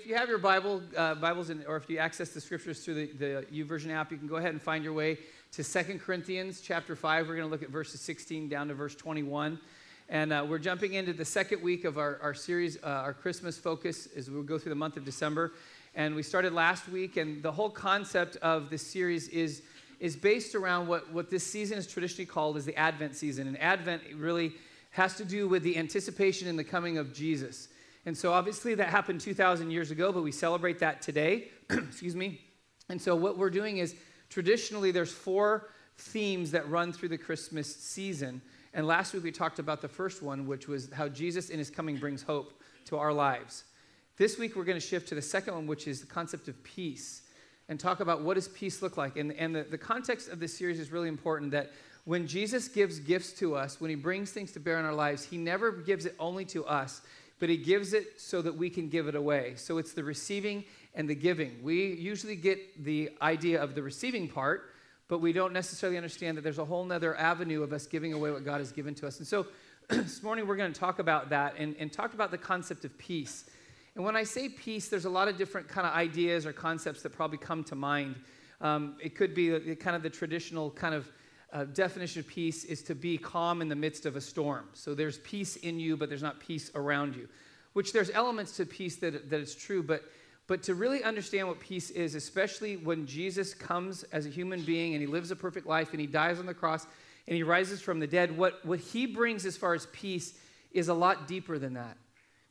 if you have your Bible, uh, Bibles, in, or if you access the scriptures through the, the YouVersion app, you can go ahead and find your way to Second Corinthians chapter 5. We're going to look at verses 16 down to verse 21. And uh, we're jumping into the second week of our, our series, uh, our Christmas focus, as we go through the month of December. And we started last week, and the whole concept of this series is, is based around what, what this season is traditionally called as the Advent season. And Advent really has to do with the anticipation in the coming of Jesus. And so obviously that happened 2,000 years ago, but we celebrate that today. Excuse me. And so what we're doing is traditionally there's four themes that run through the Christmas season. And last week we talked about the first one, which was how Jesus in his coming brings hope to our lives. This week we're going to shift to the second one, which is the concept of peace, and talk about what does peace look like. And, and the, the context of this series is really important that when Jesus gives gifts to us, when he brings things to bear in our lives, he never gives it only to us but he gives it so that we can give it away. So it's the receiving and the giving. We usually get the idea of the receiving part, but we don't necessarily understand that there's a whole other avenue of us giving away what God has given to us. And so this morning we're going to talk about that and, and talk about the concept of peace. And when I say peace, there's a lot of different kind of ideas or concepts that probably come to mind. Um, it could be kind of the traditional kind of uh, definition of peace is to be calm in the midst of a storm. So there's peace in you, but there's not peace around you. Which there's elements to peace that, that is true, but, but to really understand what peace is, especially when Jesus comes as a human being and he lives a perfect life and he dies on the cross and he rises from the dead, what, what he brings as far as peace is a lot deeper than that.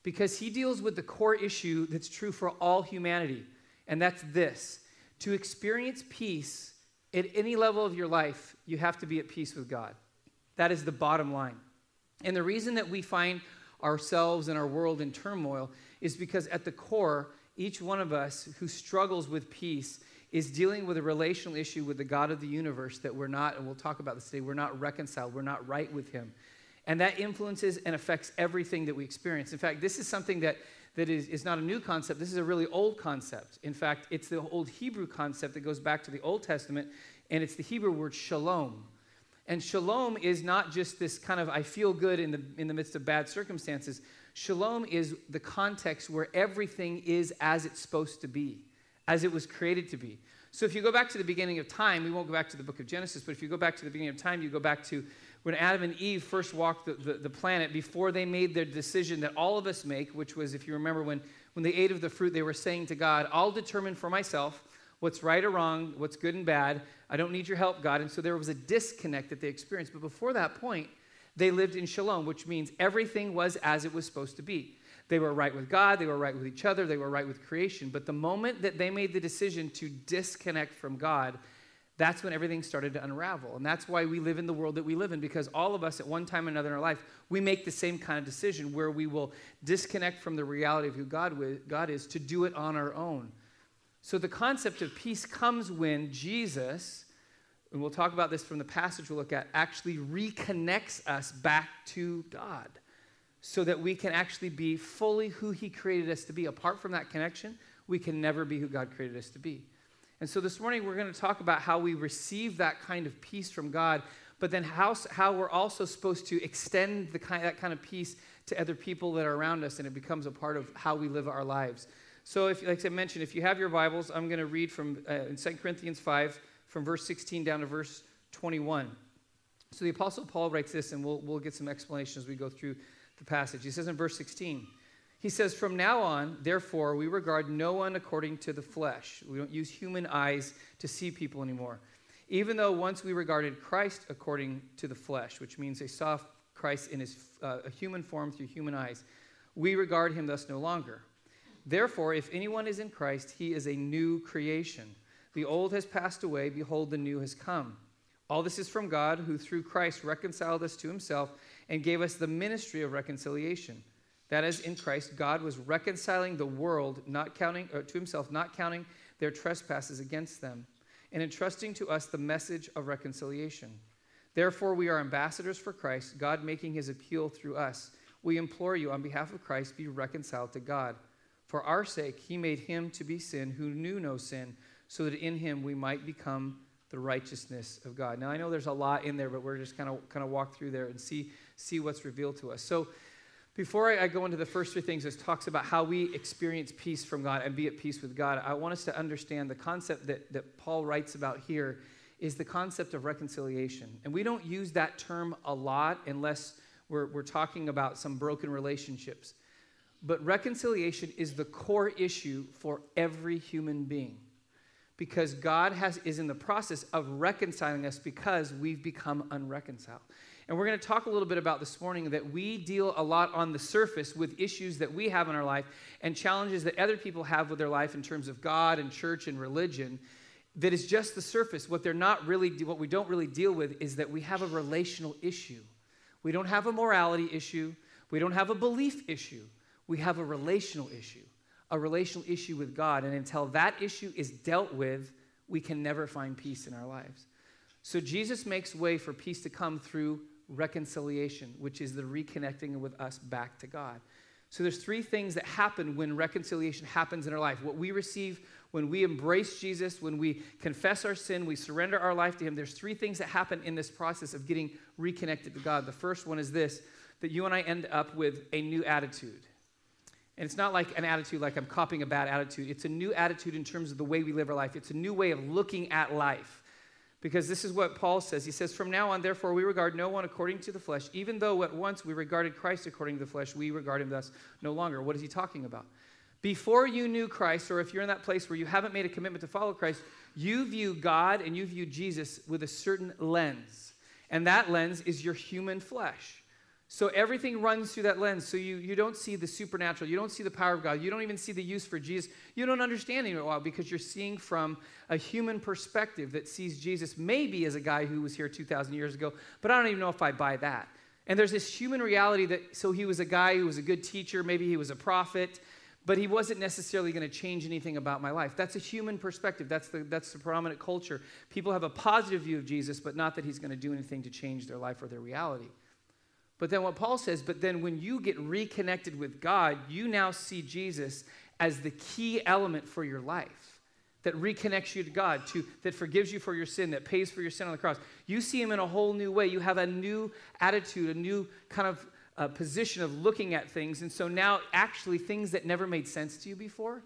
Because he deals with the core issue that's true for all humanity, and that's this to experience peace at any level of your life, you have to be at peace with God. That is the bottom line. And the reason that we find ourselves and our world in turmoil is because at the core, each one of us who struggles with peace is dealing with a relational issue with the God of the universe that we're not, and we'll talk about this today, we're not reconciled, we're not right with Him. And that influences and affects everything that we experience. In fact, this is something that that is, is not a new concept. This is a really old concept. In fact, it's the old Hebrew concept that goes back to the Old Testament, and it's the Hebrew word shalom. And shalom is not just this kind of I feel good in the, in the midst of bad circumstances. Shalom is the context where everything is as it's supposed to be, as it was created to be. So if you go back to the beginning of time, we won't go back to the book of Genesis, but if you go back to the beginning of time, you go back to when Adam and Eve first walked the, the, the, planet, before they made their decision that all of us make, which was, if you remember, when, when they ate of the fruit, they were saying to God, I'll determine for myself what's right or wrong, what's good and bad. I don't need your help, God. And so there was a disconnect that they experienced. But before that point, they lived in shalom, which means everything was as it was supposed to be. They were right with God, they were right with each other, they were right with creation. But the moment that they made the decision to disconnect from God, that's when everything started to unravel. And that's why we live in the world that we live in, because all of us at one time or another in our life, we make the same kind of decision where we will disconnect from the reality of who God, God is to do it on our own. So the concept of peace comes when Jesus, and we'll talk about this from the passage we'll look at, actually reconnects us back to God so that we can actually be fully who He created us to be. Apart from that connection, we can never be who God created us to be. And so this morning we're going to talk about how we receive that kind of peace from God, but then how, how we're also supposed to extend the kind, that kind of peace to other people that are around us, and it becomes a part of how we live our lives. So, if, like I mentioned, if you have your Bibles, I'm going to read from uh, in 2 Corinthians 5, from verse 16 down to verse 21. So the Apostle Paul writes this, and we'll, we'll get some explanation as we go through the passage. He says in verse 16, he says, From now on, therefore, we regard no one according to the flesh. We don't use human eyes to see people anymore. Even though once we regarded Christ according to the flesh, which means they saw Christ in his uh, a human form through human eyes, we regard him thus no longer. Therefore, if anyone is in Christ, he is a new creation. The old has passed away, behold, the new has come. All this is from God, who through Christ reconciled us to himself and gave us the ministry of reconciliation. That is, in Christ, God was reconciling the world, not counting uh, to himself, not counting their trespasses against them, and entrusting to us the message of reconciliation. Therefore, we are ambassadors for Christ, God making his appeal through us. We implore you, on behalf of Christ, be reconciled to God. For our sake, he made him to be sin who knew no sin, so that in him we might become the righteousness of God. Now, I know there's a lot in there, but we're just kind of kind of walk through there and see see what's revealed to us. So, Before I, I go into the first three things, this talks about how we experience peace from God and be at peace with God. I want us to understand the concept that, that Paul writes about here is the concept of reconciliation. And we don't use that term a lot unless we're, we're talking about some broken relationships. But reconciliation is the core issue for every human being because God has, is in the process of reconciling us because we've become unreconciled. And we're going to talk a little bit about this morning that we deal a lot on the surface with issues that we have in our life and challenges that other people have with their life in terms of God and church and religion that is just the surface. What they're not really what we don't really deal with is that we have a relational issue. We don't have a morality issue, we don't have a belief issue. We have a relational issue. A relational issue with God and until that issue is dealt with, we can never find peace in our lives. So Jesus makes way for peace to come through reconciliation, which is the reconnecting with us back to God. So there's three things that happen when reconciliation happens in our life. What we receive when we embrace Jesus, when we confess our sin, we surrender our life to him. There's three things that happen in this process of getting reconnected to God. The first one is this that you and I end up with a new attitude. And it's not like an attitude like I'm copying a bad attitude. It's a new attitude in terms of the way we live our life. It's a new way of looking at life. Because this is what Paul says. He says, From now on, therefore, we regard no one according to the flesh. Even though at once we regarded Christ according to the flesh, we regard him thus no longer. What is he talking about? Before you knew Christ, or if you're in that place where you haven't made a commitment to follow Christ, you view God and you view Jesus with a certain lens. And that lens is your human flesh. So everything runs through that lens. So you, you don't see the supernatural. You don't see the power of God. You don't even see the use for Jesus. You don't understand it a while because you're seeing from a human perspective that sees Jesus maybe as a guy who was here 2,000 years ago, but I don't even know if I buy that. And there's this human reality that, so he was a guy who was a good teacher, maybe he was a prophet, but he wasn't necessarily going to change anything about my life. That's a human perspective. That's the, that's the prominent culture. People have a positive view of Jesus, but not that he's going to do anything to change their life or their reality. But then what Paul says, but then when you get reconnected with God, you now see Jesus as the key element for your life that reconnects you to God, to, that forgives you for your sin, that pays for your sin on the cross. You see him in a whole new way. You have a new attitude, a new kind of uh, position of looking at things. And so now, actually, things that never made sense to you before,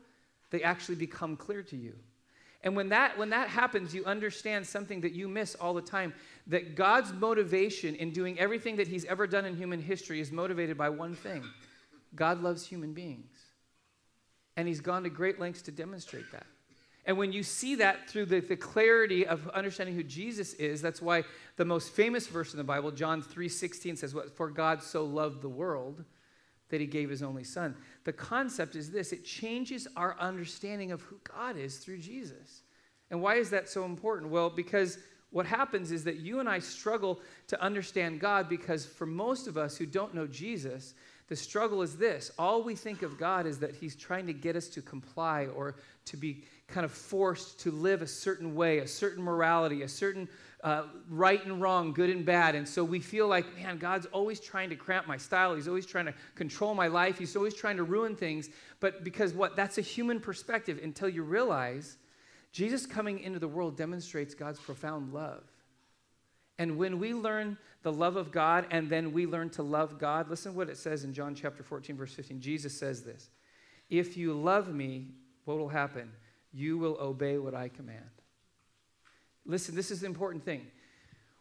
they actually become clear to you. And when that, when that happens, you understand something that you miss all the time that God's motivation in doing everything that He's ever done in human history is motivated by one thing God loves human beings. And He's gone to great lengths to demonstrate that. And when you see that through the, the clarity of understanding who Jesus is, that's why the most famous verse in the Bible, John 3:16, says, "What for God so loved the world that he gave his only son." The concept is this: it changes our understanding of who God is through Jesus. And why is that so important? Well, because what happens is that you and I struggle to understand God because for most of us who don't know Jesus, the struggle is this. All we think of God is that He's trying to get us to comply or to be kind of forced to live a certain way, a certain morality, a certain uh, right and wrong, good and bad. And so we feel like, man, God's always trying to cramp my style. He's always trying to control my life. He's always trying to ruin things. But because what? That's a human perspective until you realize Jesus coming into the world demonstrates God's profound love. And when we learn the love of God and then we learn to love God, listen what it says in John chapter 14, verse 15. Jesus says this If you love me, what will happen? You will obey what I command. Listen, this is the important thing.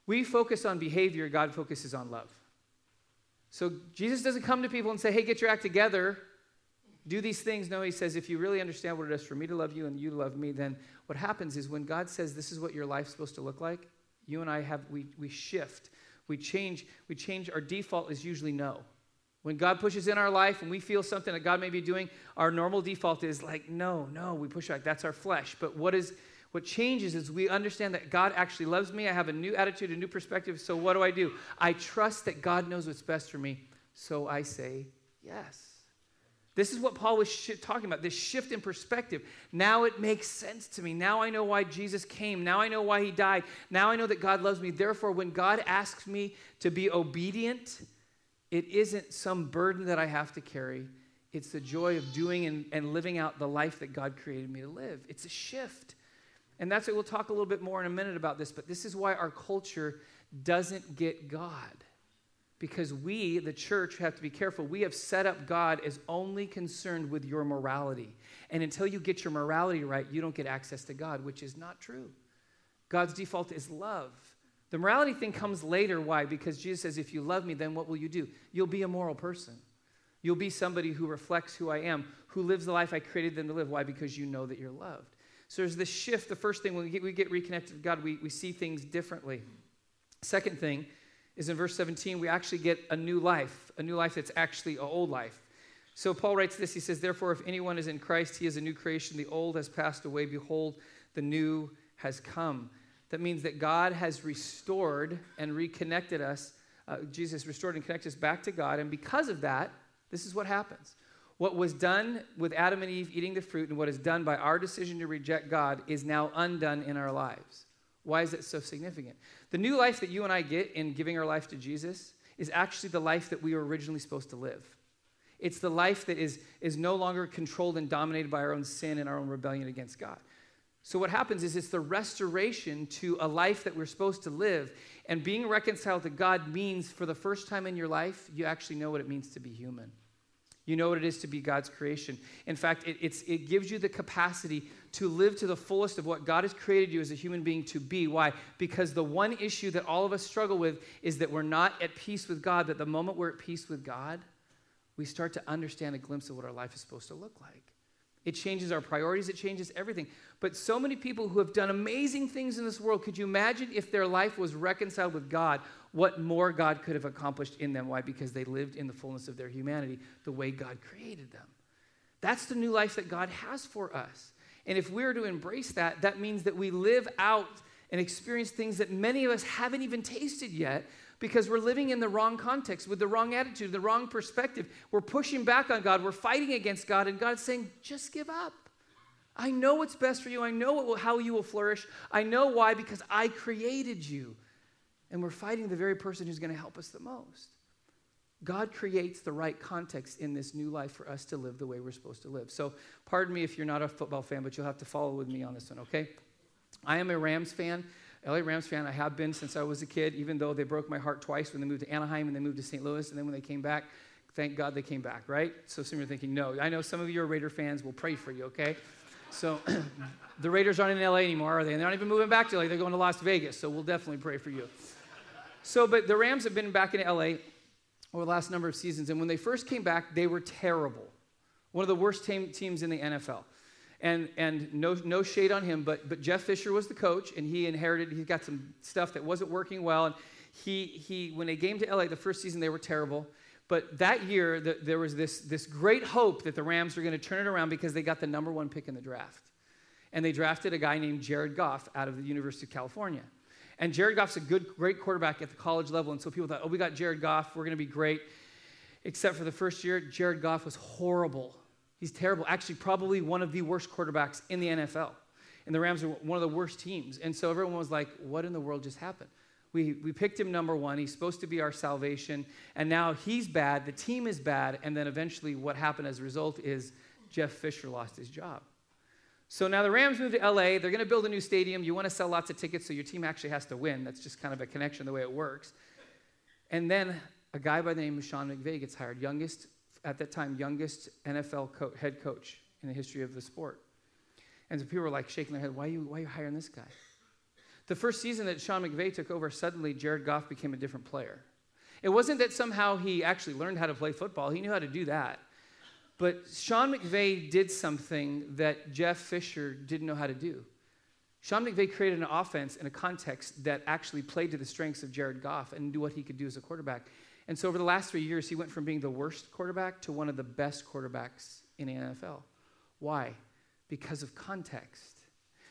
We focus on behavior, God focuses on love. So Jesus doesn't come to people and say, hey, get your act together do these things. No, he says, if you really understand what it is for me to love you and you to love me, then what happens is when God says this is what your life's supposed to look like, you and I have we we shift. We change, we change our default is usually no. When God pushes in our life and we feel something that God may be doing, our normal default is like, no, no, we push back. That's our flesh. But what is what changes is we understand that God actually loves me. I have a new attitude, a new perspective. So what do I do? I trust that God knows what's best for me. So I say yes. This is what Paul was sh- talking about this shift in perspective. Now it makes sense to me. Now I know why Jesus came. Now I know why he died. Now I know that God loves me. Therefore, when God asks me to be obedient, it isn't some burden that I have to carry. It's the joy of doing and, and living out the life that God created me to live. It's a shift. And that's what we'll talk a little bit more in a minute about this, but this is why our culture doesn't get God Because we, the church, have to be careful. We have set up God as only concerned with your morality. And until you get your morality right, you don't get access to God, which is not true. God's default is love. The morality thing comes later. Why? Because Jesus says, if you love me, then what will you do? You'll be a moral person. You'll be somebody who reflects who I am, who lives the life I created them to live. Why? Because you know that you're loved. So there's this shift. The first thing, when we get, we get reconnected to God, we, we see things differently. Second thing is in verse 17, we actually get a new life, a new life that's actually an old life. So Paul writes this. He says, Therefore, if anyone is in Christ, he is a new creation. The old has passed away. Behold, the new has come. That means that God has restored and reconnected us. Uh, Jesus restored and connected us back to God. And because of that, this is what happens. What was done with Adam and Eve eating the fruit and what is done by our decision to reject God is now undone in our lives. Why is it so significant? The new life that you and I get in giving our life to Jesus is actually the life that we were originally supposed to live. It's the life that is, is no longer controlled and dominated by our own sin and our own rebellion against God. So, what happens is it's the restoration to a life that we're supposed to live. And being reconciled to God means for the first time in your life, you actually know what it means to be human. You know what it is to be God's creation. In fact, it, it gives you the capacity to live to the fullest of what God has created you as a human being to be. Why? Because the one issue that all of us struggle with is that we're not at peace with God, but the moment we're at peace with God, we start to understand a glimpse of what our life is supposed to look like. It changes our priorities, it changes everything. But so many people who have done amazing things in this world, could you imagine if their life was reconciled with God, what more God could have accomplished in them? Why? Because they lived in the fullness of their humanity the way God created them. That's the new life that God has for us. And if we are to embrace that, that means that we live out and experience things that many of us haven't even tasted yet because we're living in the wrong context with the wrong attitude, the wrong perspective. We're pushing back on God, we're fighting against God, and God's saying, just give up. I know what's best for you. I know will, how you will flourish. I know why, because I created you. And we're fighting the very person who's going to help us the most. God creates the right context in this new life for us to live the way we're supposed to live. So, pardon me if you're not a football fan, but you'll have to follow with me on this one, okay? I am a Rams fan. LA Rams fan. I have been since I was a kid, even though they broke my heart twice when they moved to Anaheim and they moved to St. Louis, and then when they came back, thank God they came back, right? So some of you are thinking, no. I know some of you are Raider fans. We'll pray for you, okay? So the Raiders aren't in LA anymore, are they? And they're not even moving back to LA. They're going to Las Vegas. So we'll definitely pray for you. So, but the Rams have been back in LA over the last number of seasons, and when they first came back, they were terrible. One of the worst team, teams in the NFL and and no no shade on him, but but Jeff Fisher was the coach, and he inherited. He got some stuff that wasn't working well, and he he when they came to LA the first season they were terrible. But that year, the, there was this, this great hope that the Rams were going to turn it around because they got the number one pick in the draft. And they drafted a guy named Jared Goff out of the University of California. And Jared Goff's a good, great quarterback at the college level. And so people thought, oh, we got Jared Goff, we're going to be great. Except for the first year, Jared Goff was horrible. He's terrible. Actually, probably one of the worst quarterbacks in the NFL. And the Rams are one of the worst teams. And so everyone was like, what in the world just happened? We, we picked him number one. He's supposed to be our salvation. And now he's bad. The team is bad. And then eventually, what happened as a result is Jeff Fisher lost his job. So now the Rams moved to LA. They're going to build a new stadium. You want to sell lots of tickets so your team actually has to win. That's just kind of a connection the way it works. And then a guy by the name of Sean McVay gets hired, youngest at that time, youngest NFL co- head coach in the history of the sport. And so people were like shaking their head, why are, you, why are you hiring this guy? The first season that Sean McVay took over, suddenly Jared Goff became a different player. It wasn't that somehow he actually learned how to play football, he knew how to do that. But Sean McVay did something that Jeff Fisher didn't know how to do. Sean McVay created an offense in a context that actually played to the strengths of Jared Goff and knew what he could do as a quarterback. And so over the last three years, he went from being the worst quarterback to one of the best quarterbacks in the NFL. Why? Because of context.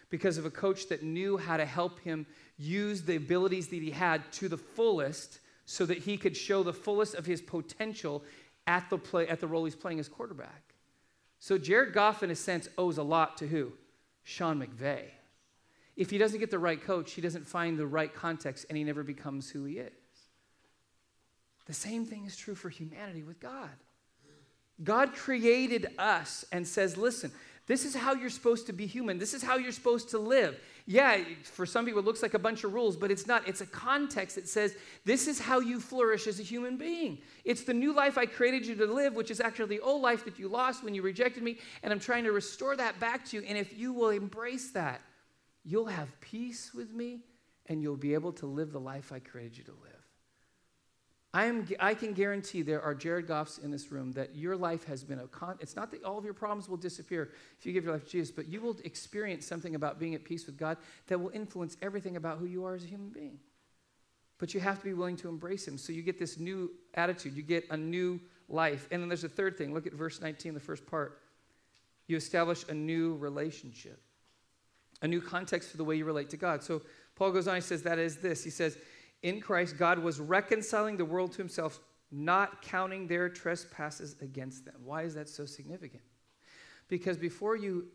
Because of a coach that knew how to help him use the abilities that he had to the fullest so that he could show the fullest of his potential at the, play, at the role he's playing as quarterback. So Jared Goff, in a sense, owes a lot to who? Sean McVay. If he doesn't get the right coach, he doesn't find the right context and he never becomes who he is. The same thing is true for humanity with God. God created us and says, listen, This is how you're supposed to be human. This is how you're supposed to live. Yeah, for some people, it looks like a bunch of rules, but it's not. It's a context that says this is how you flourish as a human being. It's the new life I created you to live, which is actually the old life that you lost when you rejected me, and I'm trying to restore that back to you. And if you will embrace that, you'll have peace with me and you'll be able to live the life I created you to live. I, am, I can guarantee there are Jared Goffs in this room that your life has been a con. It's not that all of your problems will disappear if you give your life to Jesus, but you will experience something about being at peace with God that will influence everything about who you are as a human being. But you have to be willing to embrace Him. So you get this new attitude, you get a new life. And then there's a third thing. Look at verse 19, the first part. You establish a new relationship, a new context for the way you relate to God. So Paul goes on, he says, that is this. He says, in Christ, God was reconciling the world to himself, not counting their trespasses against them. Why is that so significant? Because before you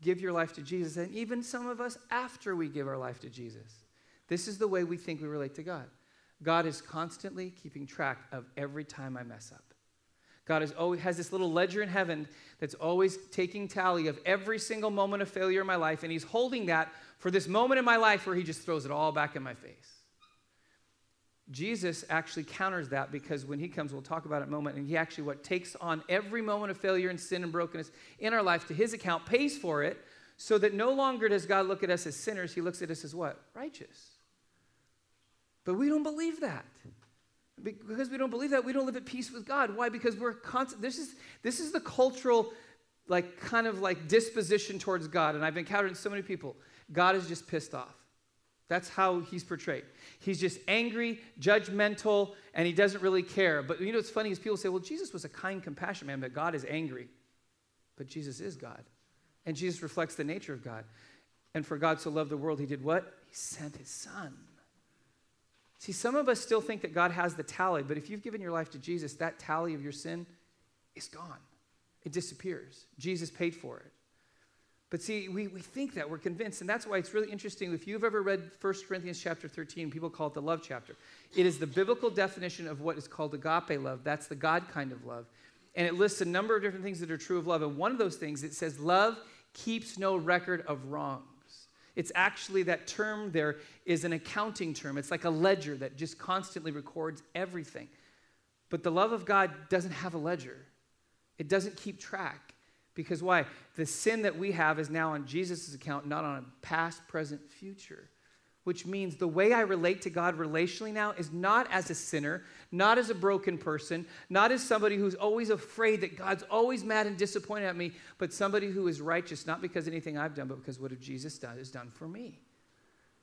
give your life to Jesus, and even some of us after we give our life to Jesus, this is the way we think we relate to God. God is constantly keeping track of every time I mess up. God is always, has this little ledger in heaven that's always taking tally of every single moment of failure in my life, and He's holding that for this moment in my life where He just throws it all back in my face. Jesus actually counters that because when he comes, we'll talk about it in a moment, and he actually what takes on every moment of failure and sin and brokenness in our life to his account, pays for it, so that no longer does God look at us as sinners, he looks at us as what? Righteous. But we don't believe that. Because we don't believe that, we don't live at peace with God. Why? Because we're constant. This is this is the cultural, like kind of like disposition towards God. And I've encountered so many people. God is just pissed off. That's how he's portrayed. He's just angry, judgmental, and he doesn't really care. But you know what's funny is people say, well, Jesus was a kind, compassionate man, but God is angry. But Jesus is God. And Jesus reflects the nature of God. And for God so loved the world, he did what? He sent his son. See, some of us still think that God has the tally, but if you've given your life to Jesus, that tally of your sin is gone. It disappears. Jesus paid for it. But see, we, we think that, we're convinced, and that's why it's really interesting. If you've ever read 1 Corinthians chapter 13, people call it the love chapter. It is the biblical definition of what is called agape love. That's the God kind of love. And it lists a number of different things that are true of love. And one of those things, it says, love keeps no record of wrongs. It's actually that term there is an accounting term. It's like a ledger that just constantly records everything. But the love of God doesn't have a ledger, it doesn't keep track. Because why? The sin that we have is now on Jesus' account, not on a past, present, future. Which means the way I relate to God relationally now is not as a sinner, not as a broken person, not as somebody who's always afraid that God's always mad and disappointed at me, but somebody who is righteous, not because anything I've done, but because what Jesus done, has done for me.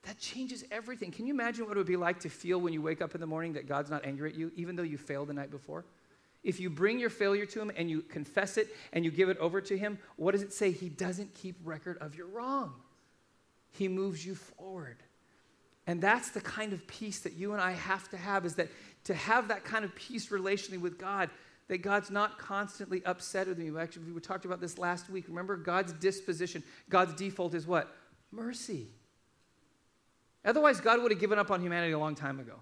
That changes everything. Can you imagine what it would be like to feel when you wake up in the morning that God's not angry at you, even though you failed the night before? If you bring your failure to Him and you confess it and you give it over to Him, what does it say? He doesn't keep record of your wrong, He moves you forward. And that's the kind of peace that you and I have to have is that to have that kind of peace relationally with God, that God's not constantly upset with me. Actually, we talked about this last week. Remember, God's disposition, God's default is what? Mercy. Otherwise, God would have given up on humanity a long time ago.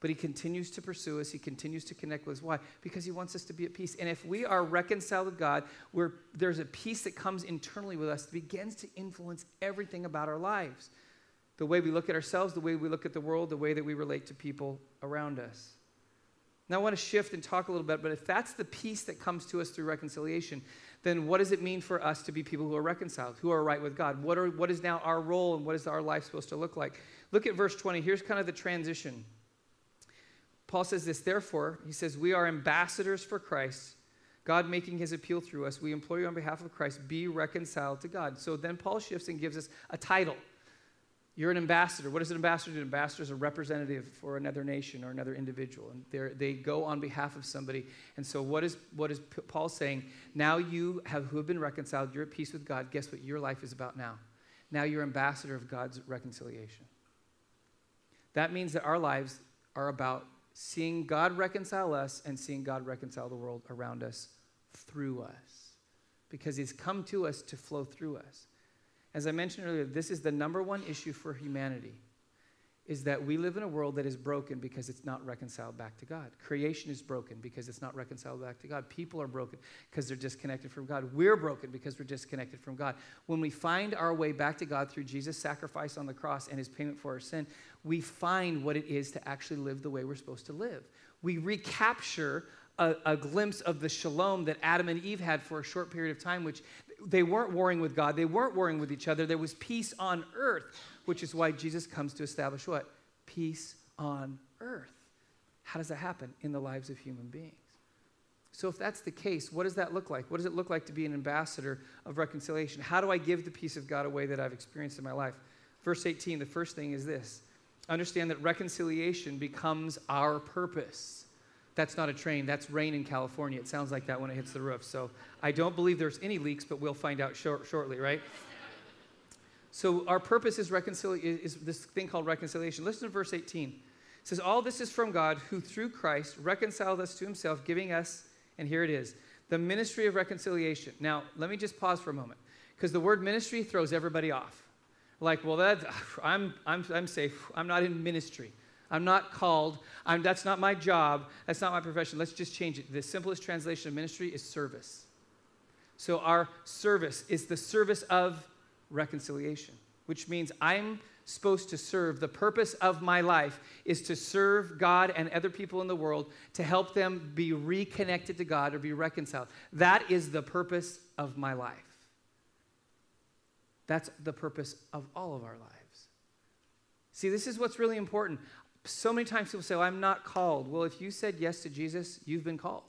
But he continues to pursue us. He continues to connect with us. Why? Because he wants us to be at peace. And if we are reconciled with God, where there's a peace that comes internally with us that begins to influence everything about our lives. The way we look at ourselves, the way we look at the world, the way that we relate to people around us. Now, I want to shift and talk a little bit, but if that's the peace that comes to us through reconciliation, then what does it mean for us to be people who are reconciled, who are right with God? What, are, what is now our role and what is our life supposed to look like? Look at verse 20. Here's kind of the transition. Paul says this, therefore, he says, We are ambassadors for Christ, God making his appeal through us. We implore you on behalf of Christ, be reconciled to God. So then Paul shifts and gives us a title. You're an ambassador. What does an ambassador do? An ambassador is a representative for another nation or another individual, and they go on behalf of somebody. And so, what is what is Paul saying? Now you have who have been reconciled. You're at peace with God. Guess what? Your life is about now. Now you're ambassador of God's reconciliation. That means that our lives are about seeing God reconcile us and seeing God reconcile the world around us through us. Because He's come to us to flow through us. As I mentioned earlier, this is the number one issue for humanity. is that we live in a world that is broken because it's not reconciled back to God. Creation is broken because it's not reconciled back to God. People are broken because they're disconnected from God. We're broken because we're disconnected from God. When we find our way back to God through Jesus' sacrifice on the cross and his payment for our sin, we find what it is to actually live the way we're supposed to live. We recapture a, a glimpse of the shalom that Adam and Eve had for a short period of time, which they weren't warring with God, they weren't warring with each other. There was peace on earth which is why Jesus comes to establish what? Peace on earth. How does that happen? In the lives of human beings. So, if that's the case, what does that look like? What does it look like to be an ambassador of reconciliation? How do I give the peace of God away that I've experienced in my life? Verse 18, the first thing is this understand that reconciliation becomes our purpose. That's not a train, that's rain in California. It sounds like that when it hits the roof. So, I don't believe there's any leaks, but we'll find out short, shortly, right? So our purpose is, reconcili- is this thing called reconciliation. Listen to verse 18. It says, All this is from God, who through Christ reconciled us to himself, giving us, and here it is, the ministry of reconciliation. Now, let me just pause for a moment, because the word ministry throws everybody off. Like, well, that, I'm, I'm, I'm safe. I'm not in ministry. I'm not called. I'm, that's not my job. That's not my profession. Let's just change it. The simplest translation of ministry is service. So, our service is the service of reconciliation, which means I'm supposed to serve. The purpose of my life is to serve God and other people in the world to help them be reconnected to God or be reconciled. That is the purpose of my life. That's the purpose of all of our lives. See, this is what's really important. So many times people say, well, I'm not called. Well, if you said yes to Jesus, you've been called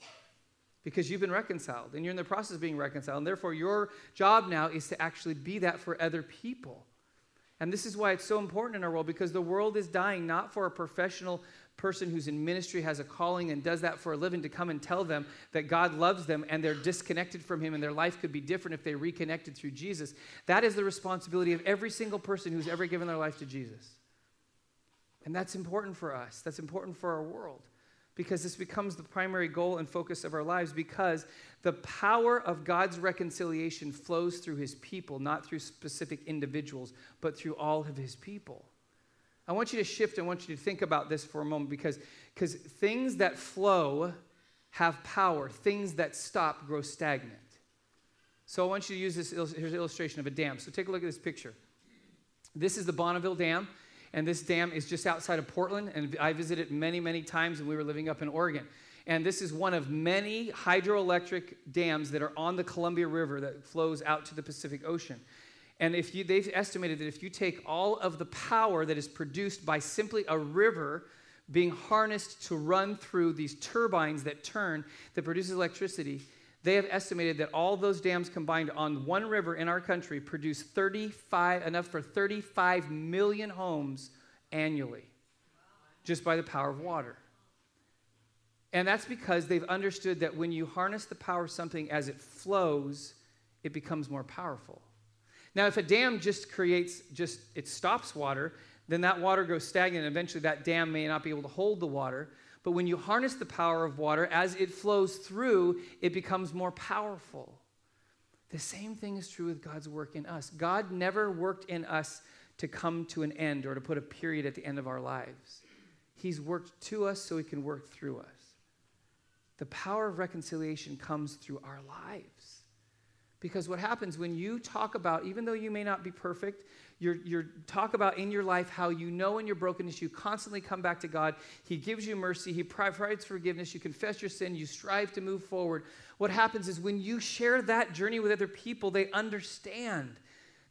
because you've been reconciled and you're in the process of being reconciled. And therefore, your job now is to actually be that for other people. And this is why it's so important in our world because the world is dying not for a professional person who's in ministry, has a calling, and does that for a living to come and tell them that God loves them and they're disconnected from Him and their life could be different if they reconnected through Jesus. That is the responsibility of every single person who's ever given their life to Jesus. And that's important for us, that's important for our world because this becomes the primary goal and focus of our lives because the power of God's reconciliation flows through his people, not through specific individuals, but through all of his people. I want you to shift and I want you to think about this for a moment because because things that flow have power, things that stop grow stagnant. So I want you to use this here's an illustration of a dam. So take a look at this picture. This is the Bonneville Dam. And this dam is just outside of Portland, and I visited many, many times when we were living up in Oregon. And this is one of many hydroelectric dams that are on the Columbia River that flows out to the Pacific Ocean. And if you, they've estimated that if you take all of the power that is produced by simply a river being harnessed to run through these turbines that turn, that produces electricity, they have estimated that all those dams combined on one river in our country produce 35 enough for 35 million homes annually just by the power of water. And that's because they've understood that when you harness the power of something as it flows, it becomes more powerful. Now, if a dam just creates, just it stops water, then that water goes stagnant. And eventually, that dam may not be able to hold the water. But when you harness the power of water, as it flows through, it becomes more powerful. The same thing is true with God's work in us. God never worked in us to come to an end or to put a period at the end of our lives. He's worked to us so he can work through us. The power of reconciliation comes through our lives. Because what happens when you talk about, even though you may not be perfect, you talk about in your life how you know in your brokenness you constantly come back to God. He gives you mercy, He provides forgiveness, you confess your sin, you strive to move forward. What happens is when you share that journey with other people, they understand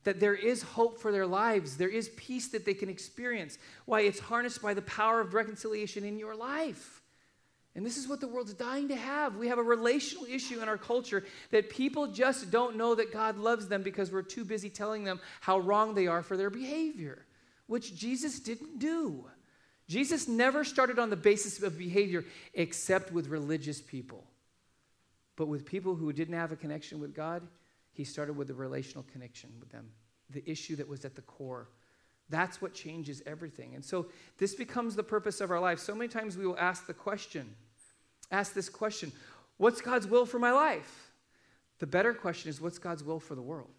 that there is hope for their lives, there is peace that they can experience. Why? It's harnessed by the power of reconciliation in your life. And this is what the world's dying to have. We have a relational issue in our culture that people just don't know that God loves them because we're too busy telling them how wrong they are for their behavior, which Jesus didn't do. Jesus never started on the basis of behavior except with religious people. But with people who didn't have a connection with God, he started with a relational connection with them, the issue that was at the core. That's what changes everything. And so this becomes the purpose of our life. So many times we will ask the question, ask this question, what's God's will for my life? The better question is, what's God's will for the world?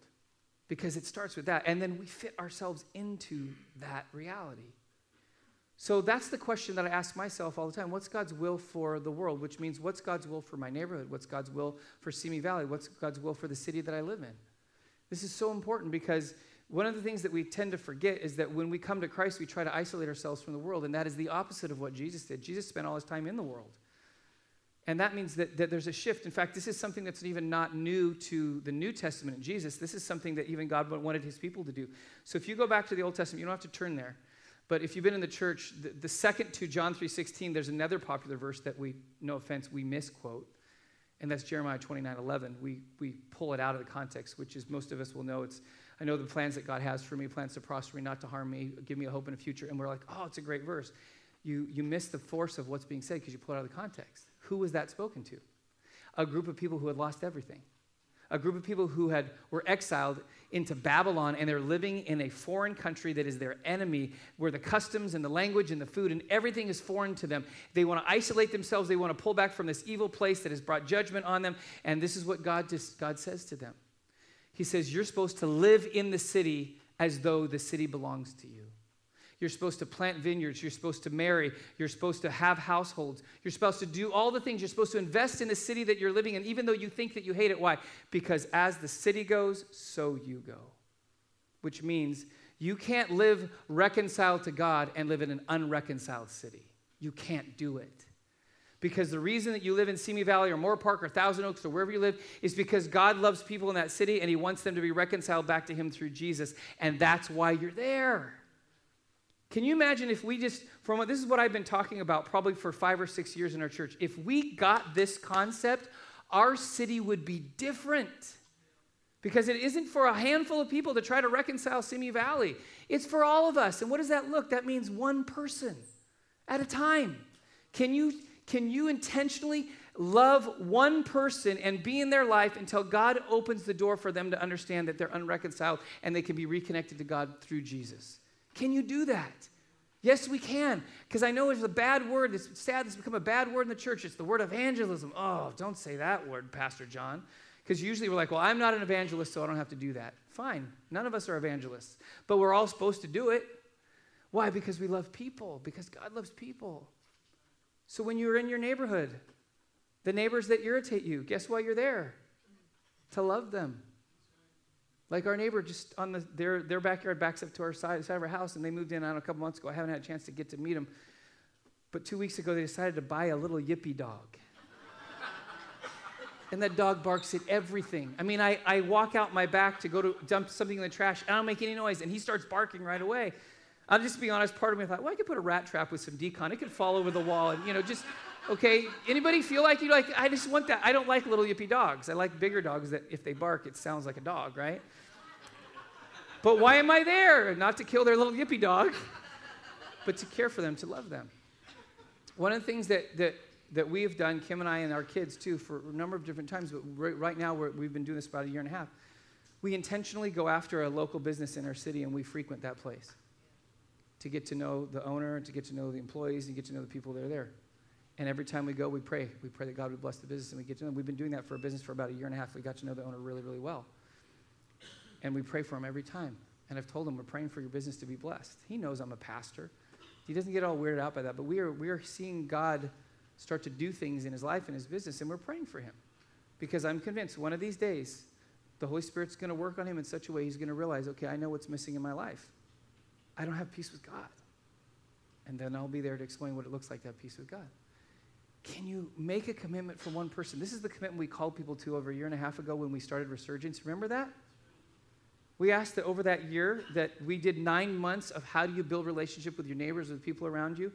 Because it starts with that. And then we fit ourselves into that reality. So that's the question that I ask myself all the time. What's God's will for the world? Which means, what's God's will for my neighborhood? What's God's will for Simi Valley? What's God's will for the city that I live in? This is so important because one of the things that we tend to forget is that when we come to Christ, we try to isolate ourselves from the world, and that is the opposite of what Jesus did. Jesus spent all his time in the world. And that means that, that there's a shift. In fact, this is something that's even not new to the New Testament in Jesus. This is something that even God wanted his people to do. So if you go back to the Old Testament, you don't have to turn there. But if you've been in the church, the, the second to John 3.16, there's another popular verse that we, no offense, we misquote. And that's Jeremiah 29, 11. We, we pull it out of the context, which is most of us will know. It's, I know the plans that God has for me, plans to prosper me, not to harm me, give me a hope in a future. And we're like, oh, it's a great verse. You, you miss the force of what's being said because you pull it out of the context. Who was that spoken to? A group of people who had lost everything a group of people who had, were exiled into Babylon and they're living in a foreign country that is their enemy, where the customs and the language and the food and everything is foreign to them. They want to isolate themselves, they want to pull back from this evil place that has brought judgment on them. And this is what God, just, God says to them He says, You're supposed to live in the city as though the city belongs to you. You're supposed to plant vineyards. You're supposed to marry. You're supposed to have households. You're supposed to do all the things. You're supposed to invest in the city that you're living in, even though you think that you hate it. Why? Because as the city goes, so you go. Which means you can't live reconciled to God and live in an unreconciled city. You can't do it. Because the reason that you live in Simi Valley or Moorpark or Thousand Oaks or wherever you live is because God loves people in that city and He wants them to be reconciled back to Him through Jesus. And that's why you're there. Can you imagine if we just, from what this is what I've been talking about probably for five or six years in our church, if we got this concept, our city would be different. Because it isn't for a handful of people to try to reconcile Simi Valley. It's for all of us. And what does that look? That means one person at a time. Can you, can you intentionally love one person and be in their life until God opens the door for them to understand that they're unreconciled and they can be reconnected to God through Jesus? Can you do that? Yes, we can. Because I know it's a bad word. It's sad it's become a bad word in the church. It's the word evangelism. Oh, don't say that word, Pastor John. Because usually we're like, well, I'm not an evangelist, so I don't have to do that. Fine. None of us are evangelists. But we're all supposed to do it. Why? Because we love people, because God loves people. So when you're in your neighborhood, the neighbors that irritate you, guess why you're there? To love them. Like our neighbor just on the, their, their backyard backs up to our side, side of our house, and they moved in on a couple months ago. I haven't had a chance to get to meet them. But two weeks ago, they decided to buy a little yippy dog. and that dog barks at everything. I mean, I, I walk out my back to go to dump something in the trash, and I don't make any noise, and he starts barking right away. I'll just be honest, part of me thought, well, I could put a rat trap with some d-CON. It could fall over the wall, and, you know, just, okay. Anybody feel like you like, I just want that. I don't like little yippy dogs. I like bigger dogs that if they bark, it sounds like a dog, right? But why am I there? Not to kill their little yippy dog, but to care for them, to love them. One of the things that, that, that we have done, Kim and I and our kids too, for a number of different times, but right now we have been doing this about a year and a half, we intentionally go after a local business in our city and we frequent that place to get to know the owner, to get to know the employees, and get to know the people that are there. And every time we go, we pray. We pray that God would bless the business and we get to know. We've been doing that for a business for about a year and a half. We got to know the owner really, really well. And we pray for him every time. And I've told him, we're praying for your business to be blessed. He knows I'm a pastor. He doesn't get all weirded out by that, but we are, we are seeing God start to do things in his life and his business, and we're praying for him. Because I'm convinced one of these days, the Holy Spirit's going to work on him in such a way he's going to realize, okay, I know what's missing in my life. I don't have peace with God. And then I'll be there to explain what it looks like to have peace with God. Can you make a commitment for one person? This is the commitment we called people to over a year and a half ago when we started Resurgence. Remember that? We asked that over that year that we did nine months of how do you build relationship with your neighbors, with people around you.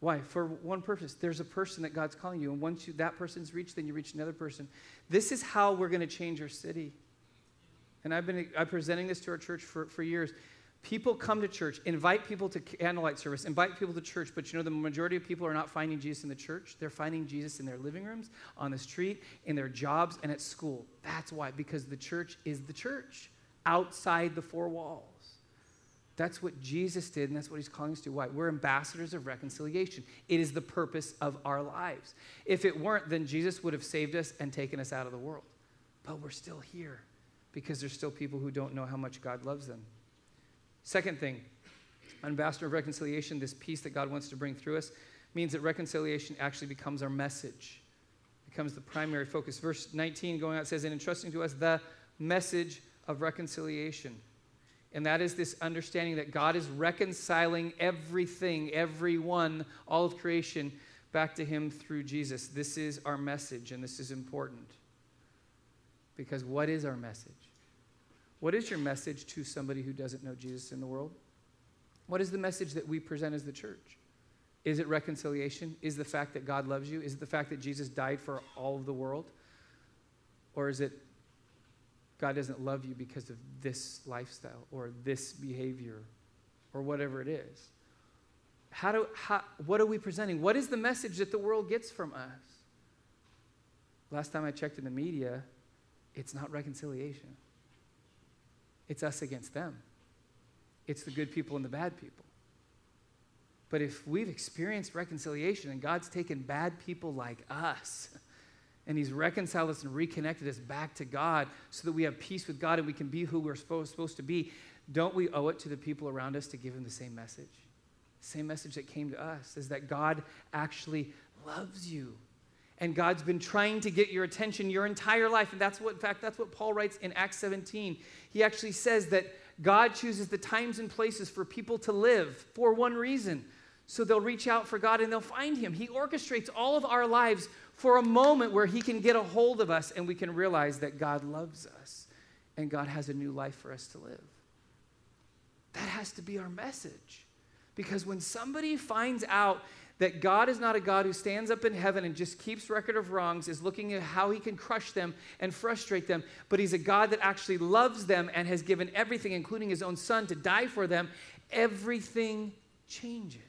Why? For one purpose. There's a person that God's calling you, and once you, that person's reached, then you reach another person. This is how we're going to change our city. And I've been I'm presenting this to our church for, for years. People come to church, invite people to candlelight service, invite people to church, but you know the majority of people are not finding Jesus in the church. They're finding Jesus in their living rooms, on the street, in their jobs, and at school. That's why, because the church is the church outside the four walls. That's what Jesus did, and that's what he's calling us to. Why? We're ambassadors of reconciliation. It is the purpose of our lives. If it weren't, then Jesus would have saved us and taken us out of the world. But we're still here because there's still people who don't know how much God loves them. Second thing, ambassador of reconciliation, this peace that God wants to bring through us, means that reconciliation actually becomes our message, becomes the primary focus. Verse 19 going out says, And entrusting to us the message of reconciliation. And that is this understanding that God is reconciling everything, everyone, all of creation back to Him through Jesus. This is our message, and this is important. Because what is our message? What is your message to somebody who doesn't know Jesus in the world? What is the message that we present as the church? Is it reconciliation? Is the fact that God loves you? Is it the fact that Jesus died for all of the world? Or is it God doesn't love you because of this lifestyle or this behavior or whatever it is? How do, how, what are we presenting? What is the message that the world gets from us? Last time I checked in the media, it's not reconciliation. It's us against them. It's the good people and the bad people. But if we've experienced reconciliation and God's taken bad people like us and He's reconciled us and reconnected us back to God so that we have peace with God and we can be who we're supposed, to be, don't we owe it to the people around us to give them the same message? Same message that came to us is that God actually loves you. And God's been trying to get your attention your entire life. And that's what, in fact, that's what Paul writes in Acts 17. He actually says that God chooses the times and places for people to live for one reason. So they'll reach out for God and they'll find Him. He orchestrates all of our lives for a moment where He can get a hold of us and we can realize that God loves us and God has a new life for us to live. That has to be our message. Because when somebody finds out that God is not a God who stands up in heaven and just keeps record of wrongs, is looking at how he can crush them and frustrate them, but he's a God that actually loves them and has given everything, including his own son, to die for them. Everything changes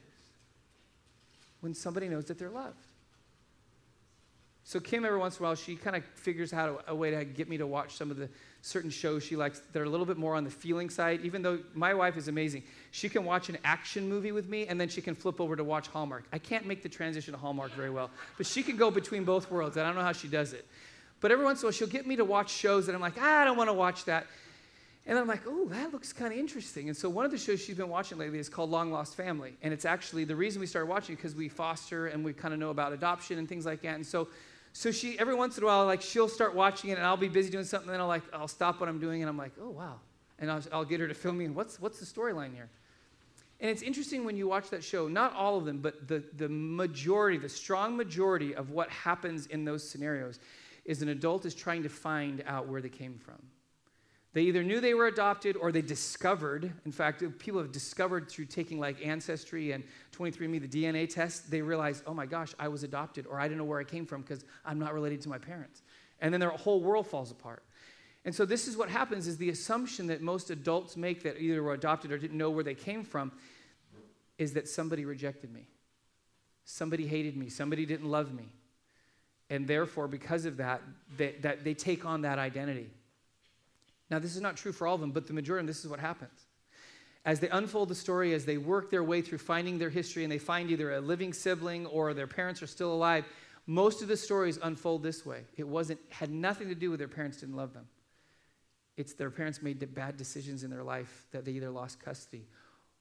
when somebody knows that they're loved. So Kim, every once in a while, she kind of figures out a, a, way to get me to watch some of the certain shows she likes that are a little bit more on the feeling side. Even though my wife is amazing, she can watch an action movie with me, and then she can flip over to watch Hallmark. I can't make the transition to Hallmark very well, but she can go between both worlds. I don't know how she does it. But every once in a while, she'll get me to watch shows that I'm like, ah, I don't want to watch that. And I'm like, oh, that looks kind of interesting. And so one of the shows she's been watching lately is called Long Lost Family. And it's actually the reason we started watching because we foster and we kind of know about adoption and things like that. And so so she every once in a while like she'll start watching it and i'll be busy doing something and i'll like i'll stop what i'm doing and i'm like oh wow. And i'll, I'll get her to fill me in what's what's the storyline here? And it's interesting when you watch that show not all of them but the, the majority the strong majority of what happens in those scenarios is an adult is trying to find out where they came from they either knew they were adopted or they discovered, in fact, people have discovered through taking like Ancestry and 23andMe, the DNA test, they realized, oh my gosh, I was adopted or I didn't know where I came from because I'm not related to my parents. And then their whole world falls apart. And so this is what happens is the assumption that most adults make that either were adopted or didn't know where they came from is that somebody rejected me. Somebody hated me. Somebody didn't love me. And therefore, because of that, they, that they take on that identity. Now, this is not true for all of them, but the majority this is what happens. As they unfold the story, as they work their way through finding their history, and they find either a living sibling or their parents are still alive, most of the stories unfold this way. It wasn't had nothing to do with their parents didn't love them. It's their parents made bad decisions in their life that they either lost custody,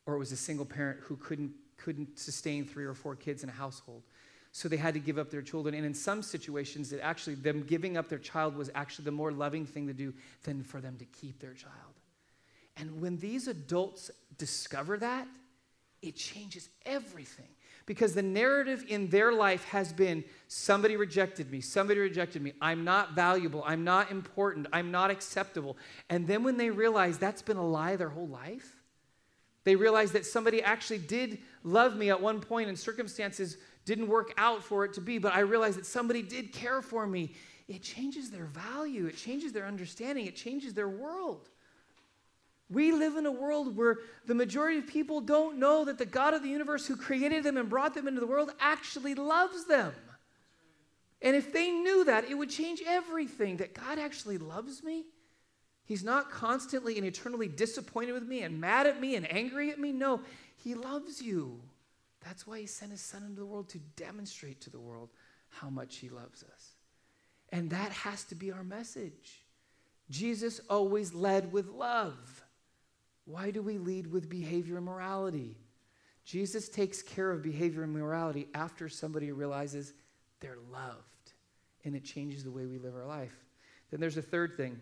or it was a single parent who couldn't couldn't sustain three or four kids in a household so they had to give up their children. And in some situations, it actually, them giving up their child was actually the more loving thing to do than for them to keep their child. And when these adults discover that, it changes everything. Because the narrative in their life has been somebody rejected me, somebody rejected me, I'm not valuable, I'm not important, I'm not acceptable. And then when they realize that's been a lie their whole life, they realize that somebody actually did love me at one point in circumstances didn't work out for it to be, but I realized that somebody did care for me. It changes their value, it changes their understanding, it changes their world. We live in a world where the majority of people don't know that the God of the universe who created them and brought them into the world actually loves them. And if they knew that, it would change everything that God actually loves me. He's not constantly and eternally disappointed with me and mad at me and angry at me. No, He loves you. That's why he sent his son into the world to demonstrate to the world how much he loves us. And that has to be our message. Jesus always led with love. Why do we lead with behavior and morality? Jesus takes care of behavior and morality after somebody realizes they're loved, and it changes the way we live our life. Then there's a third thing.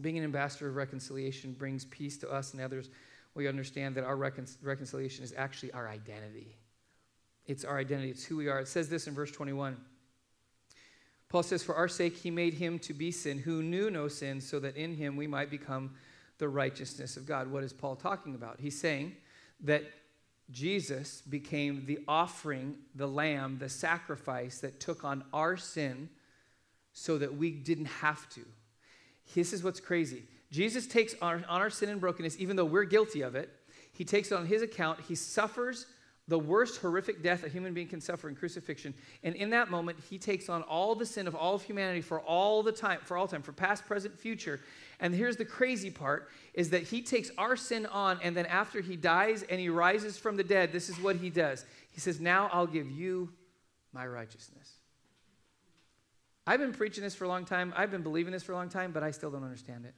Being an ambassador of reconciliation brings peace to us and others. We understand that our recon- reconciliation is actually our identity. It's our identity, it's who we are. It says this in verse 21. Paul says, For our sake, he made him to be sin who knew no sin, so that in him we might become the righteousness of God. What is Paul talking about? He's saying that Jesus became the offering, the lamb, the sacrifice that took on our sin so that we didn't have to. This is what's crazy. Jesus takes on our, sin and brokenness, even though we're guilty of it. He takes it on his account. He suffers the worst horrific death a human being can suffer in crucifixion. And in that moment, he takes on all the sin of all of humanity for all the time, for all time, for past, present, future. And here's the crazy part is that he takes our sin on, and then after he dies and he rises from the dead, this is what he does. He says, Now I'll give you my righteousness. I've been preaching this for a long time. I've been believing this for a long time, but I still don't understand it.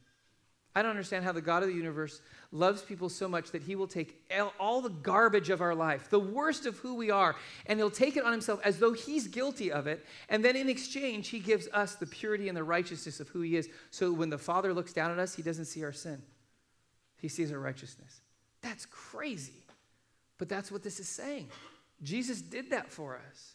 I don't understand how the God of the universe loves people so much that he will take all the garbage of our life, the worst of who we are, and he'll take it on himself as though he's guilty of it. And then in exchange, he gives us the purity and the righteousness of who he is. So when the Father looks down at us, he doesn't see our sin, he sees our righteousness. That's crazy. But that's what this is saying. Jesus did that for us.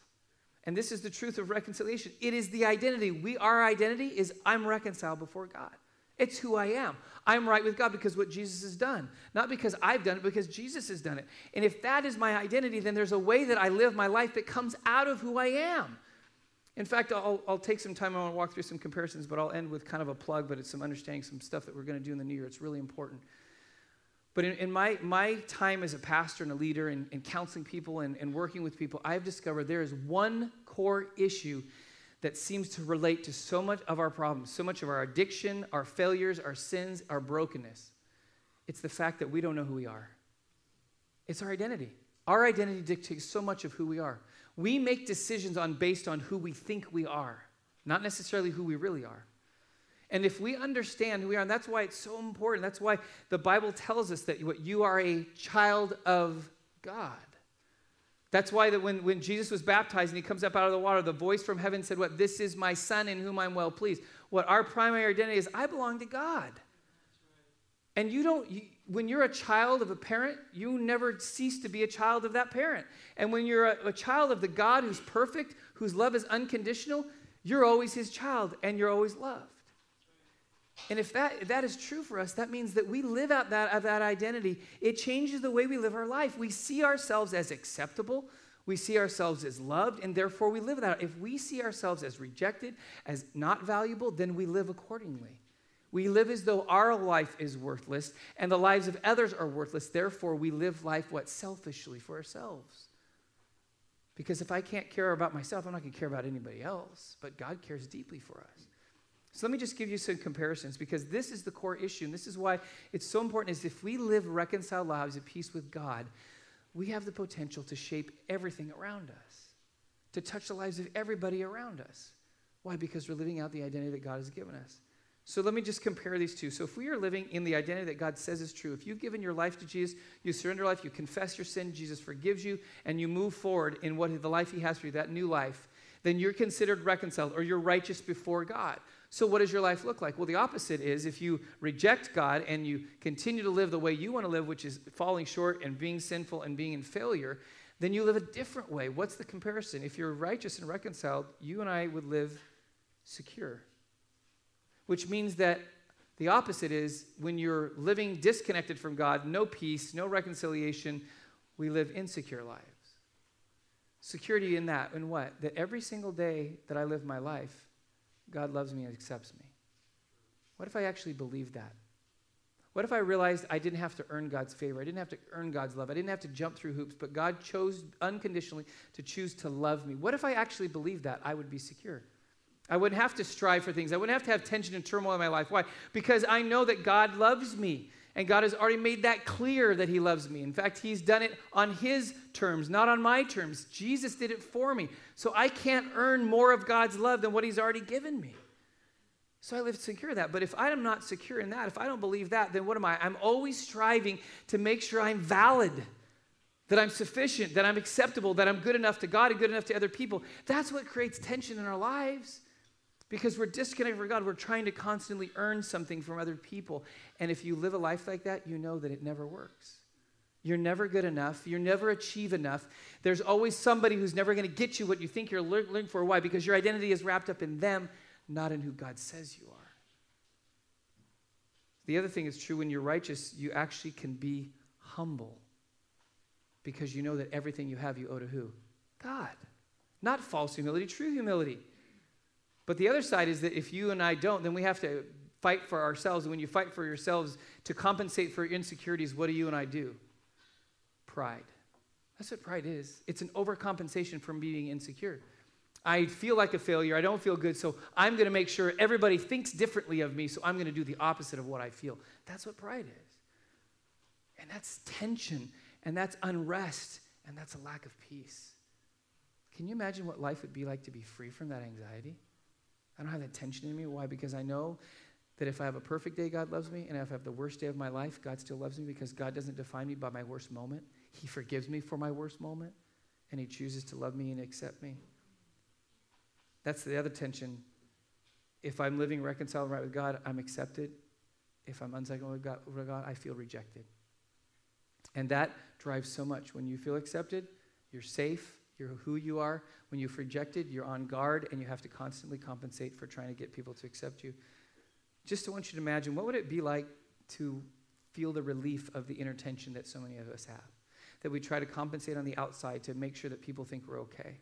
And this is the truth of reconciliation. It is the identity. We our identity is I'm reconciled before God. It's who I am. I'm right with God because what Jesus has done. Not because I've done it, because Jesus has done it. And if that is my identity, then there's a way that I live my life that comes out of who I am. In fact, I'll, I'll take some time. I want to walk through some comparisons, but I'll end with kind of a plug, but it's some understanding, some stuff that we're going to do in the new year. It's really important. But in, in my, my time as a pastor and a leader and, and counseling people and, and working with people, I've discovered there is one core issue that seems to relate to so much of our problems, so much of our addiction, our failures, our sins, our brokenness. It's the fact that we don't know who we are. It's our identity. Our identity dictates so much of who we are. We make decisions on based on who we think we are, not necessarily who we really are. And if we understand who we are, and that's why it's so important, that's why the Bible tells us that what you are a child of God. That's why that when, when Jesus was baptized and he comes up out of the water, the voice from heaven said, What? This is my son in whom I'm well pleased. What our primary identity is, I belong to God. And you don't, you, when you're a child of a parent, you never cease to be a child of that parent. And when you're a, a child of the God who's perfect, whose love is unconditional, you're always his child and you're always loved. And if that, if that is true for us, that means that we live out that, that identity. It changes the way we live our life. We see ourselves as acceptable, we see ourselves as loved, and therefore we live that. If we see ourselves as rejected, as not valuable, then we live accordingly. We live as though our life is worthless and the lives of others are worthless. Therefore, we live life what? Selfishly for ourselves. Because if I can't care about myself, I'm not going to care about anybody else. But God cares deeply for us. So let me just give you some comparisons because this is the core issue, and this is why it's so important is if we live reconciled lives at peace with God, we have the potential to shape everything around us, to touch the lives of everybody around us. Why? Because we're living out the identity that God has given us. So let me just compare these two. So if we are living in the identity that God says is true, if you've given your life to Jesus, you surrender life, you confess your sin, Jesus forgives you, and you move forward in what the life He has for you, that new life, then you're considered reconciled or you're righteous before God. So, what does your life look like? Well, the opposite is if you reject God and you continue to live the way you want to live, which is falling short and being sinful and being in failure, then you live a different way. What's the comparison? If you're righteous and reconciled, you and I would live secure. Which means that the opposite is when you're living disconnected from God, no peace, no reconciliation, we live insecure lives. Security in that, in what? That every single day that I live my life, God loves me and accepts me? What if I actually believed that? What if I realized I didn't have to earn God's favor? I didn't have to earn God's love. I didn't have to jump through hoops, but God chose unconditionally to choose to love me. What if I actually believed that? I would be secure. I wouldn't have to strive for things. I wouldn't have to have tension and turmoil in my life. Why? Because I know that God loves me. And God has already made that clear that He loves me. In fact, He's done it on His terms, not on my terms. Jesus did it for me. So I can't earn more of God's love than what He's already given me. So I live secure in that. But if I'm not secure in that, if I don't believe that, then what am I? I'm always striving to make sure I'm valid, that I'm sufficient, that I'm acceptable, that I'm good enough to God and good enough to other people. That's what creates tension in our lives because we're disconnected from God. We're trying to constantly earn something from other people. And if you live a life like that, you know that it never works. You're never good enough. You're never achieve enough. There's always somebody who's never going to get you what you think you're looking for. Why? Because your identity is wrapped up in them, not in who God says you are. The other thing is true when you're righteous, you actually can be humble because you know that everything you have you owe to who? God. Not false humility, true humility. But the other side is that if you and I don't, then we have to fight for ourselves. And when you fight for yourselves to compensate for insecurities, what do you and I do? Pride. That's what pride is. It's an overcompensation from being insecure. I feel like a failure. I don't feel good. So I'm going to make sure everybody thinks differently of me. So I'm going to do the opposite of what I feel. That's what pride is. And that's tension, and that's unrest, and that's a lack of peace. Can you imagine what life would be like to be free from that anxiety? I don't have that tension in me. Why? Because I know that if I have a perfect day, God loves me, and if I have the worst day of my life, God still loves me because God doesn't define me by my worst moment. He forgives me for my worst moment, and He chooses to love me and accept me. That's the other tension. If I'm living reconciled and right with God, I'm accepted. If I'm uncycled with God, with God, I feel rejected. And that drives so much. When you feel accepted, you're safe, you're who you are. When you're rejected, you're on guard, and you have to constantly compensate for trying to get people to accept you. Just I want you to imagine what would it be like to feel the relief of the inner tension that so many of us have? That we try to compensate on the outside to make sure that people think we're okay.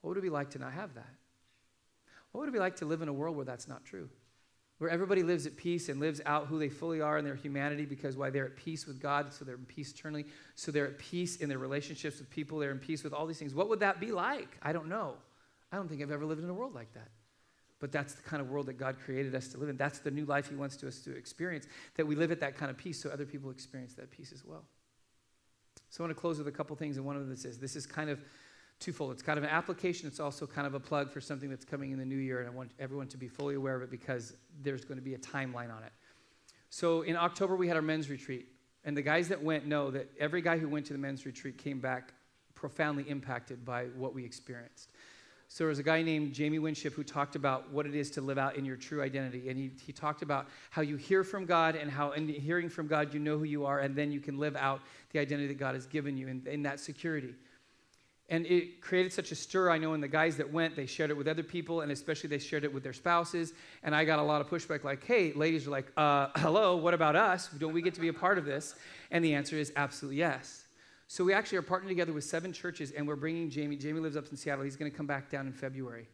What would it be like to not have that? What would it be like to live in a world where that's not true? Where everybody lives at peace and lives out who they fully are in their humanity because why they're at peace with God, so they're in peace eternally, so they're at peace in their relationships with people, they're in peace with all these things. What would that be like? I don't know. I don't think I've ever lived in a world like that. But that's the kind of world that God created us to live in. That's the new life He wants to us to experience, that we live at that kind of peace so other people experience that peace as well. So I want to close with a couple things, and one of them is this is kind of twofold. It's kind of an application, it's also kind of a plug for something that's coming in the new year, and I want everyone to be fully aware of it because there's going to be a timeline on it. So in October, we had our men's retreat, and the guys that went know that every guy who went to the men's retreat came back profoundly impacted by what we experienced. So there was a guy named Jamie Winship who talked about what it is to live out in your true identity. And he, he talked about how you hear from God and how in hearing from God, you know who you are, and then you can live out the identity that God has given you in, in that security. And it created such a stir. I know in the guys that went, they shared it with other people, and especially they shared it with their spouses. And I got a lot of pushback like, hey, ladies are like, uh, hello, what about us? Don't we get to be a part of this? And the answer is absolutely yes. So we actually are partnering together with seven churches, and we're bringing Jamie. Jamie lives up in Seattle. He's going to come back down in February.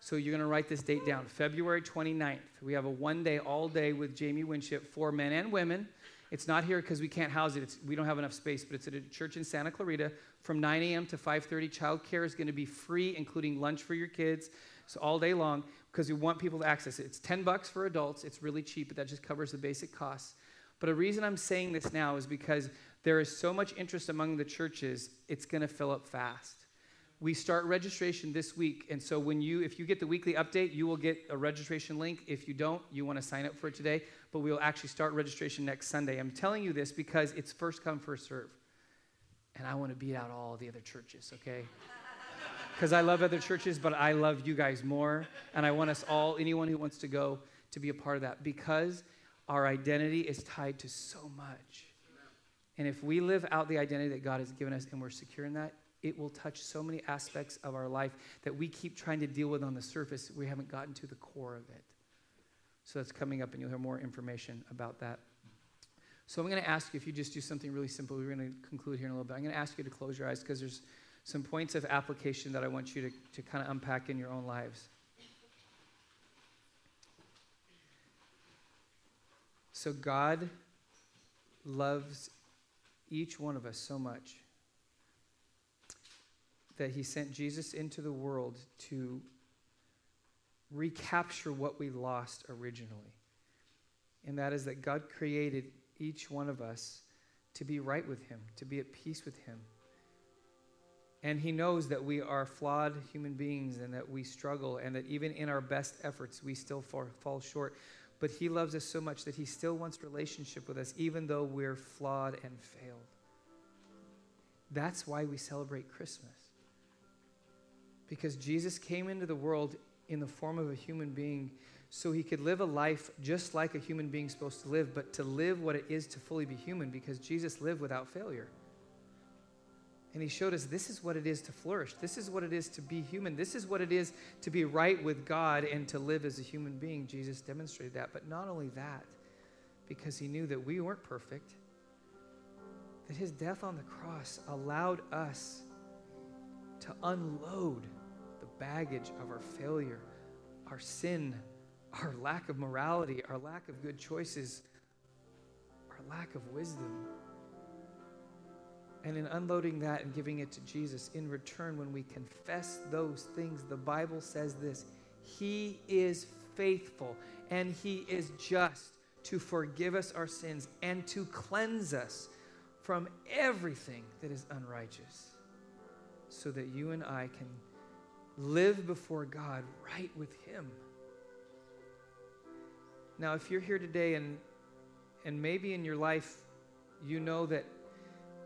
So you're going to write this date down February 29th. We have a one day, all day with Jamie Winship for men and women. It's not here because we can't house it. It's, we don't have enough space, but it's at a church in Santa Clarita from 9 a.m. to 5:30. Childcare is going to be free, including lunch for your kids, so all day long because we want people to access it. It's 10 bucks for adults. It's really cheap, but that just covers the basic costs. But a reason I'm saying this now is because there is so much interest among the churches, it's going to fill up fast. We start registration this week, and so when you, if you get the weekly update, you will get a registration link. If you don't, you want to sign up for it today. But we will actually start registration next Sunday. I'm telling you this because it's first come, first serve, and I want to beat out all the other churches. Okay. Because I love other churches, but I love you guys more. And I want us all, anyone who wants to go, to be a part of that because our identity is tied to so much. And if we live out the identity that God has given us and we're secure in that, it will touch so many aspects of our life that we keep trying to deal with on the surface. We haven't gotten to the core of it. So that's coming up, and you'll hear more information about that. So I'm going to ask you if you just do something really simple. We're going to conclude here in a little bit. I'm going to ask you to close your eyes because there's some points of application that I want you to, to kind of unpack in your own lives. So God loves each one of us so much that he sent Jesus into the world to recapture what we lost originally. And that is that God created each one of us to be right with him, to be at peace with him. And He knows that we are flawed human beings and that we struggle, and that even in our best efforts, we still fall, short. But He loves us so much that He still wants relationship with us, even though we're flawed and failed. That's why we celebrate Christmas. Because Jesus came into the world in the form of a human being so he could live a life just like a human being supposed to live, but to live what it is to fully be human because Jesus lived without failure. And he showed us this is what it is to flourish. This is what it is to be human. This is what it is to be right with God and to live as a human being. Jesus demonstrated that. But not only that, because he knew that we weren't perfect, that his death on the cross allowed us to unload baggage of our failure, our sin, our lack of morality, our lack of good choices, our lack of wisdom. And in unloading that and giving it to Jesus, in return, when we confess those things, the Bible says this He is faithful and He is just to forgive us our sins and to cleanse us from everything that is unrighteous, so that you and I can live before God right with Him. Now, if you're here today and, and maybe in your life you know that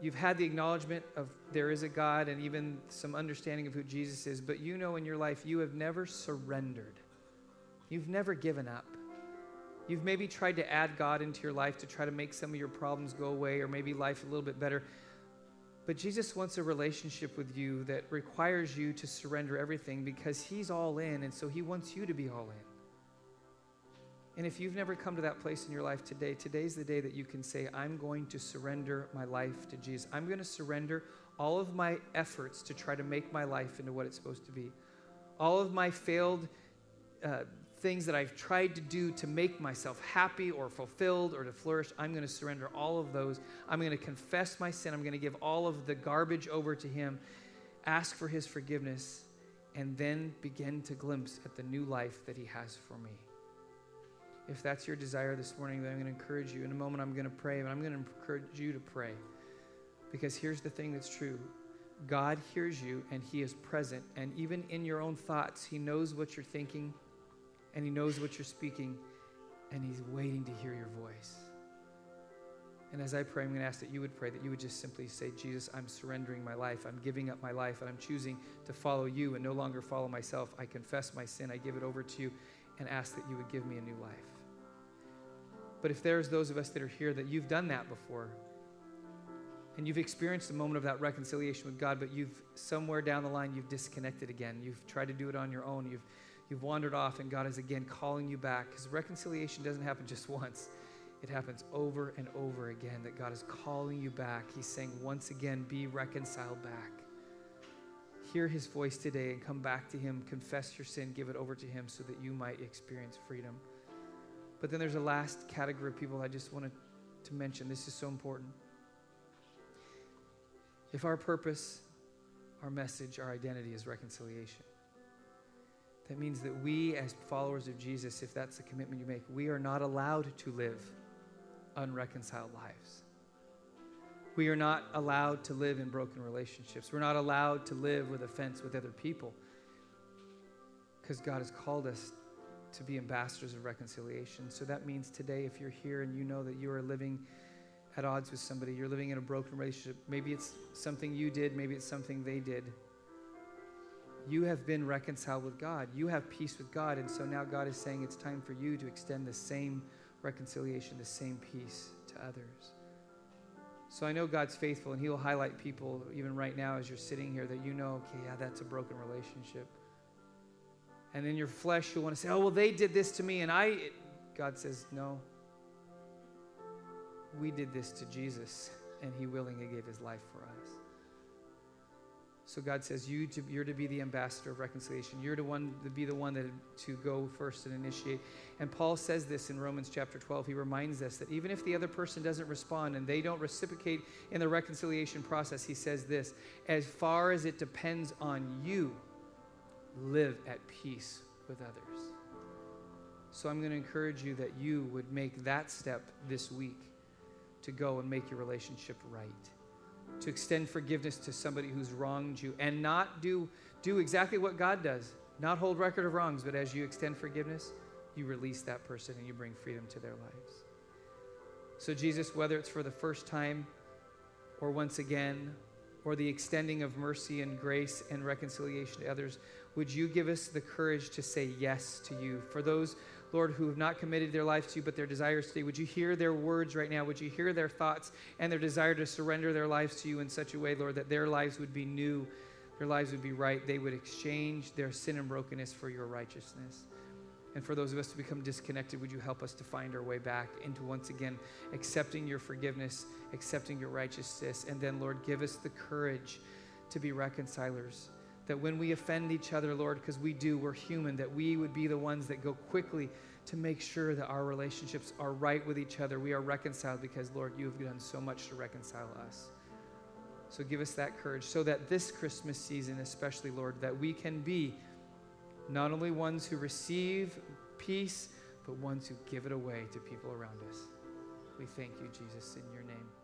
you've had the acknowledgement of there is a God and even some understanding of who Jesus is, but you know in your life you have never surrendered. You've never given up. You've maybe tried to add God into your life to try to make some of your problems go away or maybe life a little bit better. But Jesus wants a relationship with you that requires you to surrender everything because He's all in, and so He wants you to be all in. And if you've never come to that place in your life today, today's the day that you can say, I'm going to surrender my life to Jesus. I'm going to surrender all of my efforts to try to make my life into what it's supposed to be. All of my failed uh, things that I've tried to do to make myself happy or fulfilled or to flourish, I'm going to surrender all of those. I'm going to confess my sin. I'm going to give all of the garbage over to Him, ask for His forgiveness, and then begin to glimpse at the new life that He has for me. If that's your desire this morning, then I'm going to encourage you. In a moment, I'm going to pray, and I'm going to encourage you to pray. Because here's the thing that's true God hears you, and He is present. And even in your own thoughts, He knows what you're thinking, and He knows what you're speaking, and He's waiting to hear your voice. And as I pray, I'm going to ask that you would pray, that you would just simply say, Jesus, I'm surrendering my life. I'm giving up my life, and I'm choosing to follow you and no longer follow myself. I confess my sin. I give it over to you and ask that you would give me a new life. But if there's those of us that are here that you've done that before, and you've experienced a moment of that reconciliation with God, but you've somewhere down the line you've disconnected again. You've tried to do it on your own. You've you've wandered off, and God is again calling you back. Because reconciliation doesn't happen just once. It happens over and over again that God is calling you back. He's saying, once again, be reconciled back. Hear his voice today and come back to him. Confess your sin, give it over to him so that you might experience freedom. But then there's a last category of people I just wanted to mention. This is so important. If our purpose, our message, our identity is reconciliation, that means that we, as followers of Jesus, if that's the commitment you make, we are not allowed to live unreconciled lives. We are not allowed to live in broken relationships. We're not allowed to live with offense with other people because God has called us to be ambassadors of reconciliation. So that means today, if you're here and you know that you are living at odds with somebody, you're living in a broken relationship, maybe it's something you did, maybe it's something they did. You have been reconciled with God. You have peace with God. And so now God is saying it's time for you to extend the same reconciliation, the same peace to others. So I know God's faithful, and He will highlight people, even right now as you're sitting here, that you know, okay, yeah, that's a broken relationship. And in your flesh, you'll want to say, oh, well, they did this to me, and I. God says, no. We did this to Jesus, and He willingly gave His life for us. So God says, you to, you're to be the ambassador of reconciliation. You're to, one, to be the one that to go first and initiate. And Paul says this in Romans chapter 12. He reminds us that even if the other person doesn't respond and they don't reciprocate in the reconciliation process, he says this as far as it depends on you, live at peace with others. So I'm going to encourage you that you would make that step this week to go and make your relationship right. To extend forgiveness to somebody who's wronged you and not do, do exactly what God does not hold record of wrongs, but as you extend forgiveness, you release that person and you bring freedom to their lives. So, Jesus, whether it's for the first time or once again, or the extending of mercy and grace and reconciliation to others, would you give us the courage to say yes to you? For those, Lord, who have not committed their lives to you, but their desires today, would you hear their words right now? Would you hear their thoughts and their desire to surrender their lives to you in such a way, Lord, that their lives would be new, their lives would be right, they would exchange their sin and brokenness for your righteousness? And for those of us to become disconnected, would you help us to find our way back into once again accepting your forgiveness, accepting your righteousness, and then, Lord, give us the courage to be reconcilers. That when we offend each other, Lord, because we do, we're human, that we would be the ones that go quickly to make sure that our relationships are right with each other. We are reconciled because, Lord, you have done so much to reconcile us. So give us that courage so that this Christmas season, especially, Lord, that we can be not only ones who receive peace, but ones who give it away to people around us. We thank you, Jesus, in your name.